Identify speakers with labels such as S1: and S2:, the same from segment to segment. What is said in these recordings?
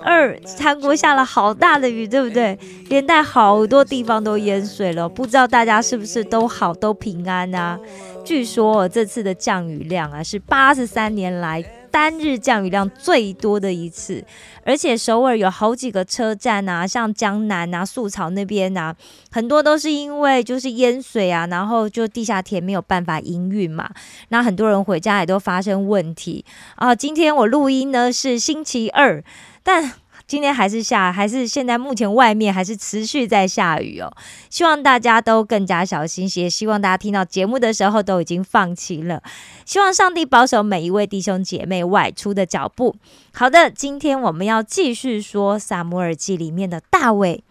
S1: 二，韩国下了好大的雨，对不对？连带好多地方都淹水了，不知道大家是不是都好都平安啊？据说这次的降雨量啊，是八十三年来单日降雨量最多的一次，而且首尔有好几个车站啊，像江南啊、素草那边啊，很多都是因为就是淹水啊，然后就地下铁没有办法营运嘛，那很多人回家也都发生问题啊。今天我录音呢是星期二，但今天还是下，还是现在目前外面还是持续在下雨哦。希望大家都更加小心，些希望大家听到节目的时候都已经放晴了。希望上帝保守每一位弟兄姐妹外出的脚步。好的，今天我们要继续说《撒母耳记》里面的大卫。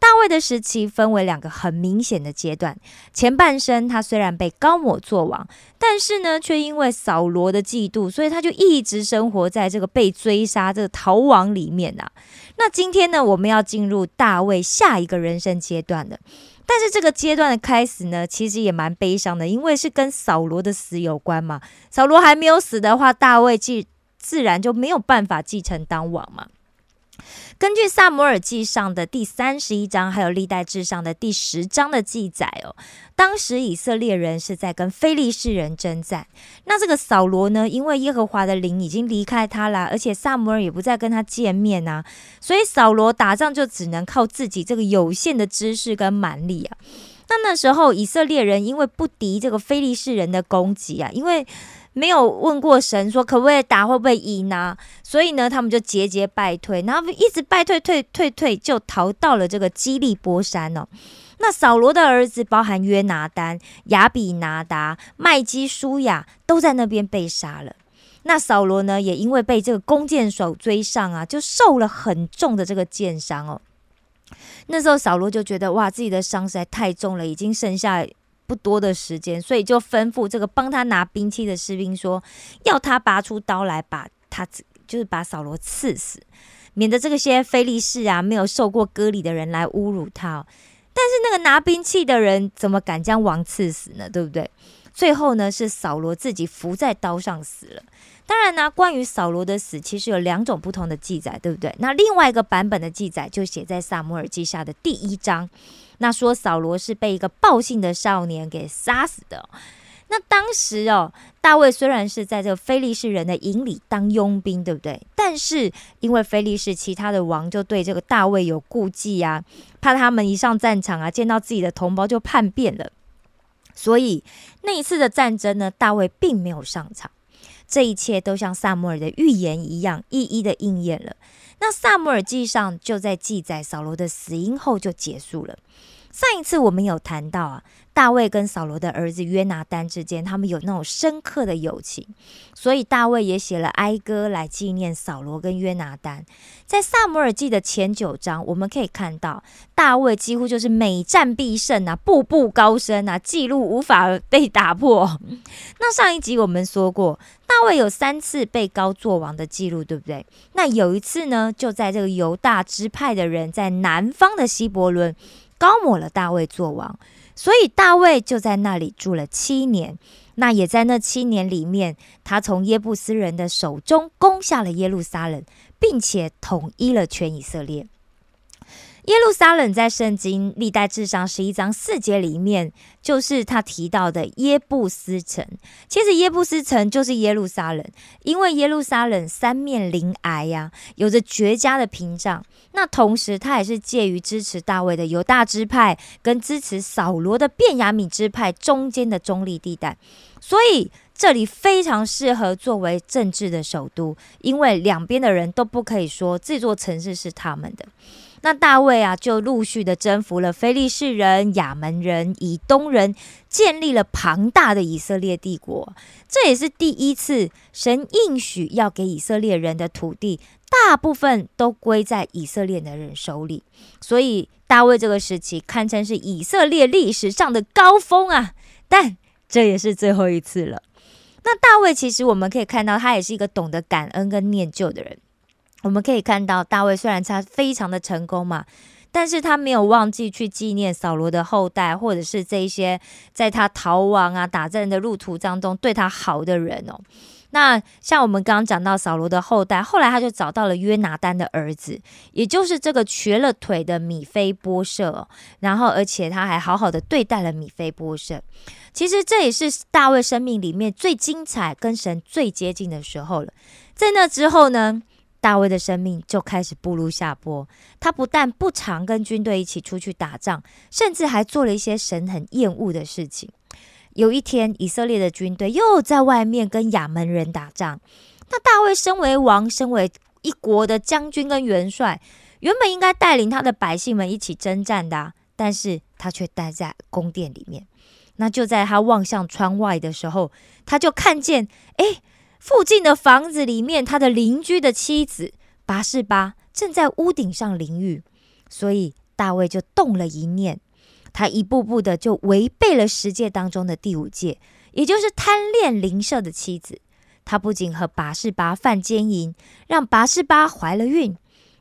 S1: 大卫的时期分为两个很明显的阶段，前半生他虽然被高抹做王，但是呢，却因为扫罗的嫉妒，所以他就一直生活在这个被追杀、这个逃亡里面啊。那今天呢，我们要进入大卫下一个人生阶段了。但是这个阶段的开始呢，其实也蛮悲伤的，因为是跟扫罗的死有关嘛。扫罗还没有死的话，大卫继自然就没有办法继承当王嘛。根据《萨摩尔记》上的第三十一章，还有《历代志》上的第十章的记载哦，当时以色列人是在跟非利士人征战。那这个扫罗呢，因为耶和华的灵已经离开他了，而且萨摩尔也不再跟他见面啊，所以扫罗打仗就只能靠自己这个有限的知识跟蛮力啊。那那时候以色列人因为不敌这个非利士人的攻击啊，因为没有问过神说可不可以打，会不会赢啊？所以呢，他们就节节败退，然后一直败退，退退退，就逃到了这个基利波山哦。那扫罗的儿子，包含约拿丹、亚比拿达、麦基舒雅，都在那边被杀了。那扫罗呢，也因为被这个弓箭手追上啊，就受了很重的这个箭伤哦。那时候扫罗就觉得哇，自己的伤实在太重了，已经剩下。不多的时间，所以就吩咐这个帮他拿兵器的士兵说，要他拔出刀来，把他就是把扫罗刺死，免得这个些非利士啊没有受过割礼的人来侮辱他。但是那个拿兵器的人怎么敢将王刺死呢？对不对？最后呢，是扫罗自己伏在刀上死了。当然呢，关于扫罗的死，其实有两种不同的记载，对不对？那另外一个版本的记载就写在萨摩尔记下的第一章。那说扫罗是被一个暴性的少年给杀死的。那当时哦，大卫虽然是在这个非利士人的营里当佣兵，对不对？但是因为非利士其他的王就对这个大卫有顾忌啊，怕他们一上战场啊，见到自己的同胞就叛变了，所以那一次的战争呢，大卫并没有上场。这一切都像萨摩尔的预言一样，一一的应验了。那萨摩尔记上就在记载扫罗的死因后就结束了。上一次我们有谈到啊，大卫跟扫罗的儿子约拿丹之间，他们有那种深刻的友情，所以大卫也写了哀歌来纪念扫罗跟约拿丹。在萨摩尔记的前九章，我们可以看到大卫几乎就是每战必胜啊，步步高升啊，记录无法被打破。那上一集我们说过，大卫有三次被高作王的记录，对不对？那有一次呢，就在这个犹大支派的人在南方的希伯伦。高抹了大卫做王，所以大卫就在那里住了七年。那也在那七年里面，他从耶布斯人的手中攻下了耶路撒冷，并且统一了全以色列。耶路撒冷在圣经历代志上十一章四节里面，就是他提到的耶布斯城。其实耶布斯城就是耶路撒冷，因为耶路撒冷三面临崖呀，有着绝佳的屏障。那同时，它也是介于支持大卫的犹大支派跟支持扫罗的便雅悯支派中间的中立地带，所以。这里非常适合作为政治的首都，因为两边的人都不可以说这座城市是他们的。那大卫啊，就陆续的征服了非利士人、亚门人、以东人，建立了庞大的以色列帝国。这也是第一次神应许要给以色列人的土地，大部分都归在以色列的人手里。所以大卫这个时期堪称是以色列历史上的高峰啊！但这也是最后一次了。那大卫其实我们可以看到，他也是一个懂得感恩跟念旧的人。我们可以看到，大卫虽然他非常的成功嘛，但是他没有忘记去纪念扫罗的后代，或者是这一些在他逃亡啊、打战的路途当中对他好的人哦。那像我们刚刚讲到扫罗的后代，后来他就找到了约拿丹的儿子，也就是这个瘸了腿的米菲波设，然后而且他还好好的对待了米菲波设。其实这也是大卫生命里面最精彩、跟神最接近的时候了。在那之后呢？大卫的生命就开始步入下坡。他不但不常跟军队一起出去打仗，甚至还做了一些神很厌恶的事情。有一天，以色列的军队又在外面跟亚门人打仗。那大卫身为王，身为一国的将军跟元帅，原本应该带领他的百姓们一起征战的，但是他却待在宫殿里面。那就在他望向窗外的时候，他就看见，哎。附近的房子里面，他的邻居的妻子拔士巴正在屋顶上淋浴，所以大卫就动了一念，他一步步的就违背了十诫当中的第五戒，也就是贪恋邻舍的妻子。他不仅和拔士巴犯奸淫，让拔士巴怀了孕，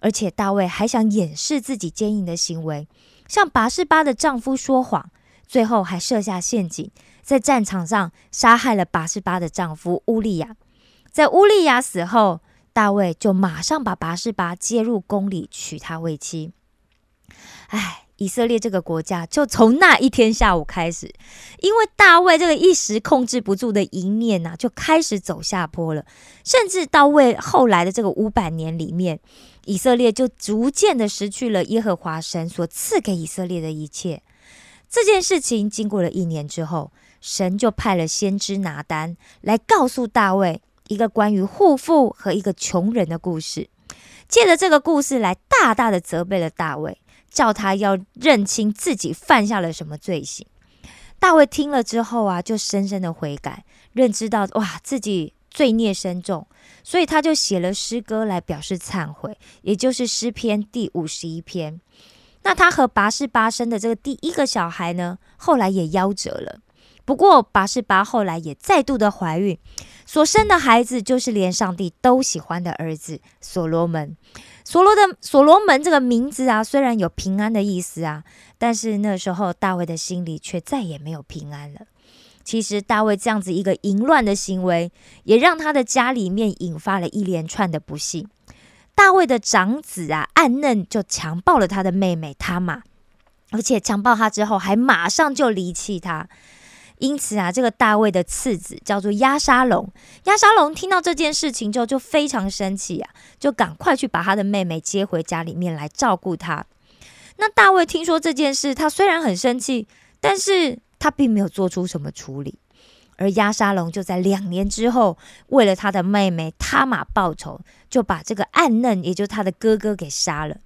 S1: 而且大卫还想掩饰自己奸淫的行为，向拔士巴的丈夫说谎，最后还设下陷阱，在战场上杀害了拔士巴的丈夫乌利亚。在乌利亚死后，大卫就马上把拔示巴接入宫里，娶她为妻。哎，以色列这个国家就从那一天下午开始，因为大卫这个一时控制不住的一念呐，就开始走下坡了。甚至到为后来的这个五百年里面，以色列就逐渐的失去了耶和华神所赐给以色列的一切。这件事情经过了一年之后，神就派了先知拿单来告诉大卫。一个关于护妇和一个穷人的故事，借着这个故事来大大的责备了大卫，叫他要认清自己犯下了什么罪行。大卫听了之后啊，就深深的悔改，认知到哇自己罪孽深重，所以他就写了诗歌来表示忏悔，也就是诗篇第五十一篇。那他和拔示巴生的这个第一个小孩呢，后来也夭折了。不过拔示巴后来也再度的怀孕。所生的孩子就是连上帝都喜欢的儿子所罗门。所罗的所罗门这个名字啊，虽然有平安的意思啊，但是那时候大卫的心里却再也没有平安了。其实大卫这样子一个淫乱的行为，也让他的家里面引发了一连串的不幸。大卫的长子啊，暗嫩就强暴了他的妹妹他玛，而且强暴他之后，还马上就离弃他。因此啊，这个大卫的次子叫做亚沙龙。亚沙龙听到这件事情之后，就非常生气啊，就赶快去把他的妹妹接回家里面来照顾她。那大卫听说这件事，他虽然很生气，但是他并没有做出什么处理。而亚沙龙就在两年之后，为了他的妹妹他玛报仇，就把这个暗嫩，也就是他的哥哥给杀了。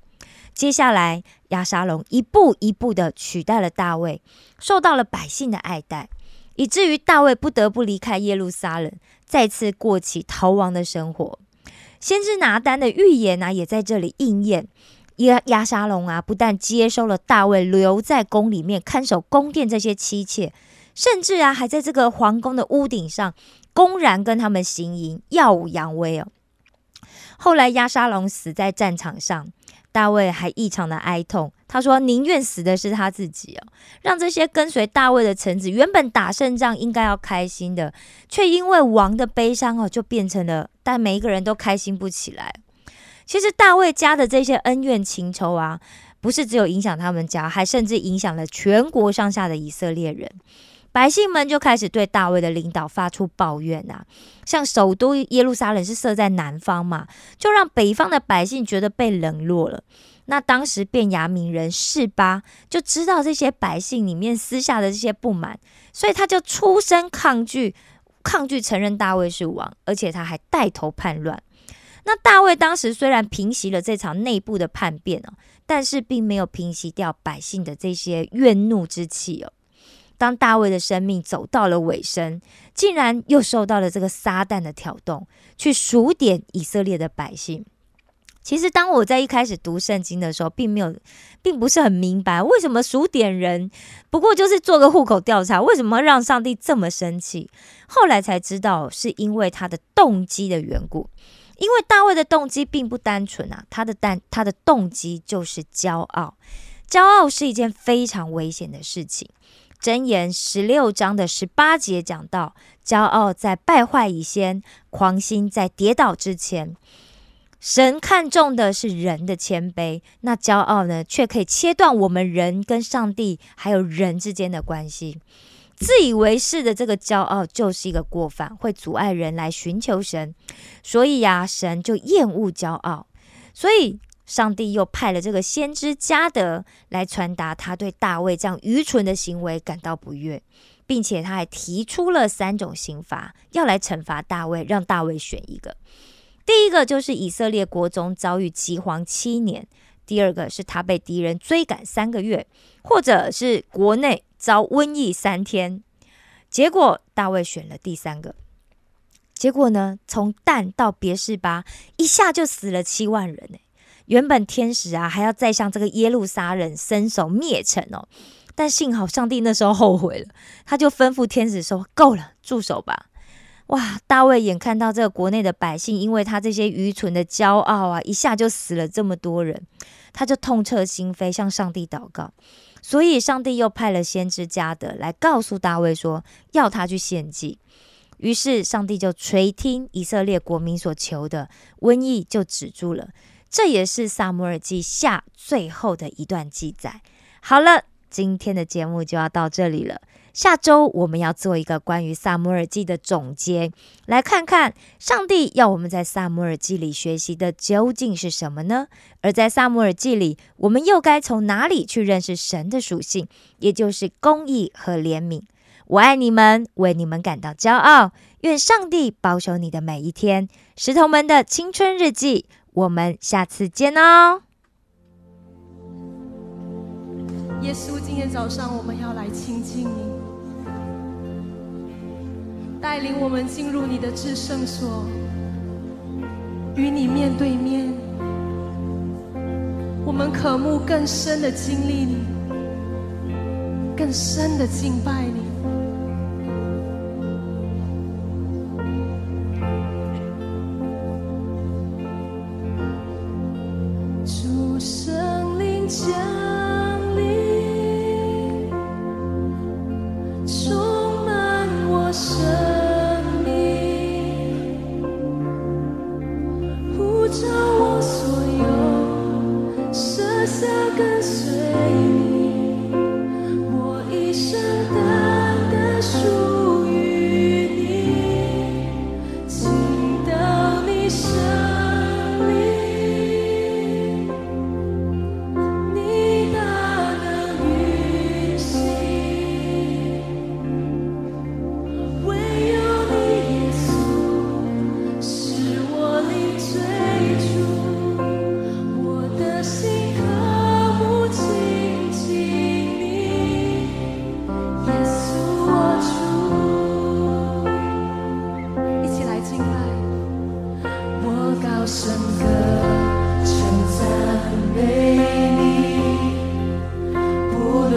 S1: 接下来，亚沙龙一步一步的取代了大卫，受到了百姓的爱戴。以至于大卫不得不离开耶路撒冷，再次过起逃亡的生活。先知拿单的预言呢，也在这里应验。亚亚沙龙啊，不但接收了大卫留在宫里面看守宫殿这些妻妾，甚至啊，还在这个皇宫的屋顶上公然跟他们行淫，耀武扬威哦。后来亚沙龙死在战场上。大卫还异常的哀痛，他说：“宁愿死的是他自己哦，让这些跟随大卫的臣子，原本打胜仗应该要开心的，却因为王的悲伤哦，就变成了，但每一个人都开心不起来。其实大卫家的这些恩怨情仇啊，不是只有影响他们家，还甚至影响了全国上下的以色列人。”百姓们就开始对大卫的领导发出抱怨啊，像首都耶路撒冷是设在南方嘛，就让北方的百姓觉得被冷落了。那当时便雅悯人示巴就知道这些百姓里面私下的这些不满，所以他就出声抗拒，抗拒承认大卫是王，而且他还带头叛乱。那大卫当时虽然平息了这场内部的叛变哦，但是并没有平息掉百姓的这些怨怒之气哦。当大卫的生命走到了尾声，竟然又受到了这个撒旦的挑动，去数点以色列的百姓。其实，当我在一开始读圣经的时候，并没有，并不是很明白为什么数点人，不过就是做个户口调查，为什么让上帝这么生气？后来才知道，是因为他的动机的缘故。因为大卫的动机并不单纯啊，他的单他的动机就是骄傲，骄傲是一件非常危险的事情。箴言十六章的十八节讲到，骄傲在败坏以先，狂心在跌倒之前。神看重的是人的谦卑，那骄傲呢，却可以切断我们人跟上帝还有人之间的关系。自以为是的这个骄傲就是一个过犯，会阻碍人来寻求神。所以呀，神就厌恶骄傲，所以上帝又派了这个先知加德来传达他对大卫这样愚蠢的行为感到不悦，并且他还提出了三种刑罚要来惩罚大卫，让大卫选一个。第一个就是以色列国中遭遇饥荒七年，第二个是他被敌人追赶三个月，或者是国内。遭瘟疫三天，结果大卫选了第三个。结果呢，从蛋到别是巴，一下就死了七万人呢。原本天使啊还要再向这个耶路撒冷伸手灭城哦，但幸好上帝那时候后悔了，他就吩咐天使说：“够了，住手吧。”哇！大卫眼看到这个国内的百姓，因为他这些愚蠢的骄傲啊，一下就死了这么多人，他就痛彻心扉，向上帝祷告。所以，上帝又派了先知加德来告诉大卫说，要他去献祭。于是，上帝就垂听以色列国民所求的，瘟疫就止住了。这也是萨摩尔记下最后的一段记载。好了，今天的节目就要到这里了。下周我们要做一个关于萨摩尔记的总结，来看看上帝要我们在萨摩尔记里学习的究竟是什么呢？而在萨摩尔记里，我们又该从哪里去认识神的属性，也就是公义和怜悯？我爱你们，为你们感到骄傲。愿上帝保守你的每一天。石头们的青春日记，我们下次见哦。
S2: 耶稣，今天早上我们要来亲近你。带领我们进入你的至圣所，与你面对面。我们渴慕更深的经历你，更深的敬拜你。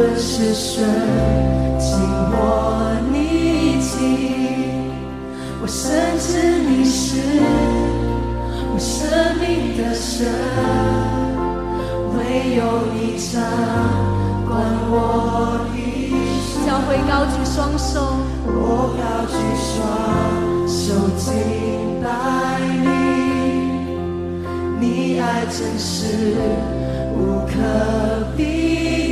S2: 论是顺境或你境，我深知你是我生命的神，唯有你掌管我一生。
S3: 教会高举双手，
S2: 我高举双手敬拜你，你爱真是无可比。